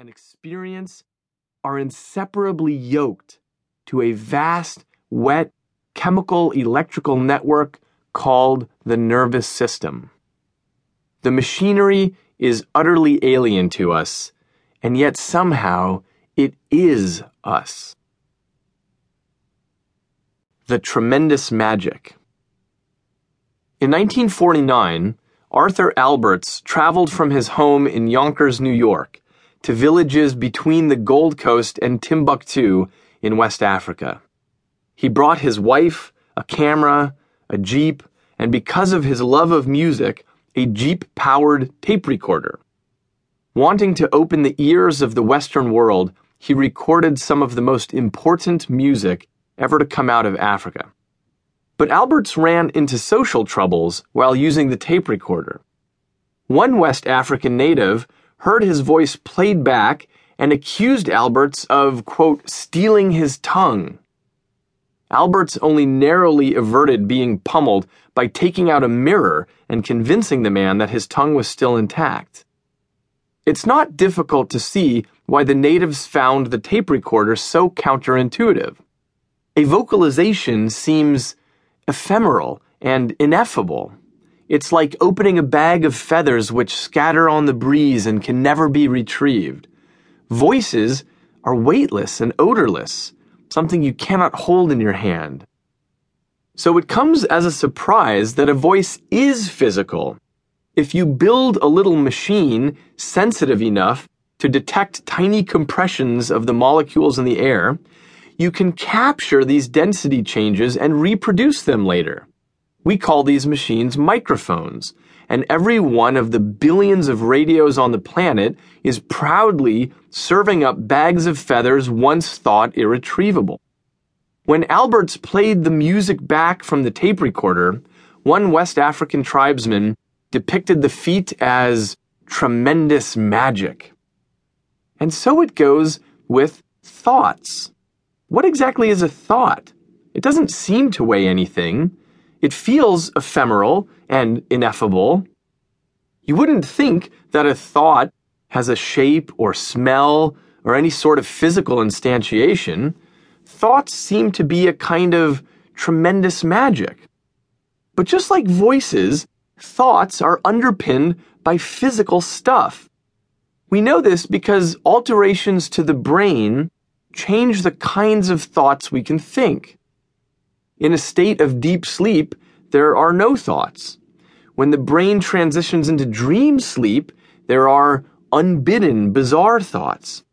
and experience are inseparably yoked to a vast, wet, chemical electrical network called the nervous system. The machinery is utterly alien to us, and yet somehow it is us. The Tremendous Magic. In 1949, Arthur Alberts traveled from his home in Yonkers, New York, to villages between the Gold Coast and Timbuktu in West Africa. He brought his wife, a camera, a Jeep, and because of his love of music, a Jeep powered tape recorder. Wanting to open the ears of the Western world, he recorded some of the most important music ever to come out of Africa. But Alberts ran into social troubles while using the tape recorder. One West African native heard his voice played back and accused Alberts of, quote, stealing his tongue. Alberts only narrowly averted being pummeled by taking out a mirror and convincing the man that his tongue was still intact. It's not difficult to see why the natives found the tape recorder so counterintuitive. A vocalization seems ephemeral and ineffable. It's like opening a bag of feathers which scatter on the breeze and can never be retrieved. Voices are weightless and odorless, something you cannot hold in your hand. So it comes as a surprise that a voice is physical. If you build a little machine sensitive enough to detect tiny compressions of the molecules in the air, you can capture these density changes and reproduce them later. We call these machines microphones, and every one of the billions of radios on the planet is proudly serving up bags of feathers once thought irretrievable. When Alberts played the music back from the tape recorder, one West African tribesman depicted the feat as tremendous magic. And so it goes with thoughts. What exactly is a thought? It doesn't seem to weigh anything. It feels ephemeral and ineffable. You wouldn't think that a thought has a shape or smell or any sort of physical instantiation. Thoughts seem to be a kind of tremendous magic. But just like voices, thoughts are underpinned by physical stuff. We know this because alterations to the brain change the kinds of thoughts we can think. In a state of deep sleep, there are no thoughts. When the brain transitions into dream sleep, there are unbidden, bizarre thoughts.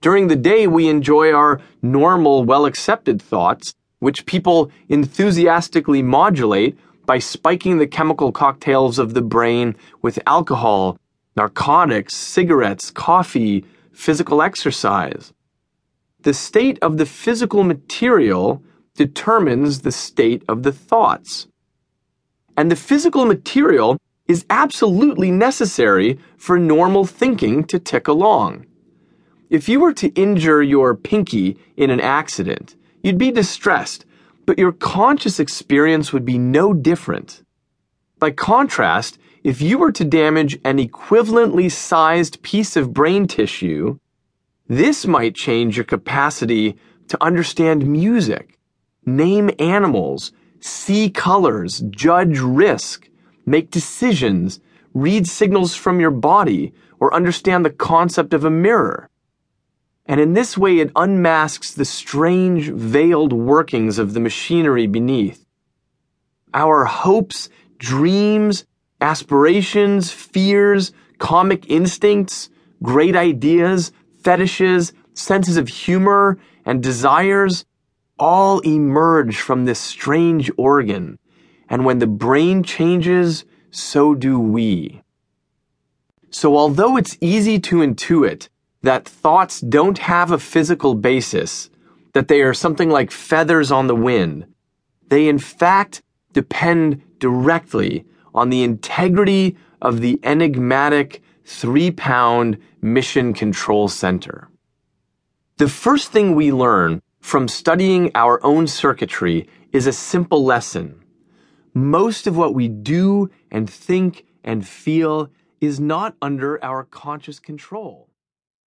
During the day, we enjoy our normal, well accepted thoughts, which people enthusiastically modulate by spiking the chemical cocktails of the brain with alcohol, narcotics, cigarettes, coffee, physical exercise. The state of the physical material determines the state of the thoughts. And the physical material is absolutely necessary for normal thinking to tick along. If you were to injure your pinky in an accident, you'd be distressed, but your conscious experience would be no different. By contrast, if you were to damage an equivalently sized piece of brain tissue, this might change your capacity to understand music, name animals, see colors, judge risk, make decisions, read signals from your body, or understand the concept of a mirror. And in this way, it unmasks the strange, veiled workings of the machinery beneath. Our hopes, dreams, aspirations, fears, comic instincts, great ideas, fetishes, senses of humor, and desires all emerge from this strange organ. And when the brain changes, so do we. So although it's easy to intuit that thoughts don't have a physical basis, that they are something like feathers on the wind, they in fact depend directly on the integrity of the enigmatic three pound mission control center. The first thing we learn from studying our own circuitry is a simple lesson. Most of what we do and think and feel is not under our conscious control.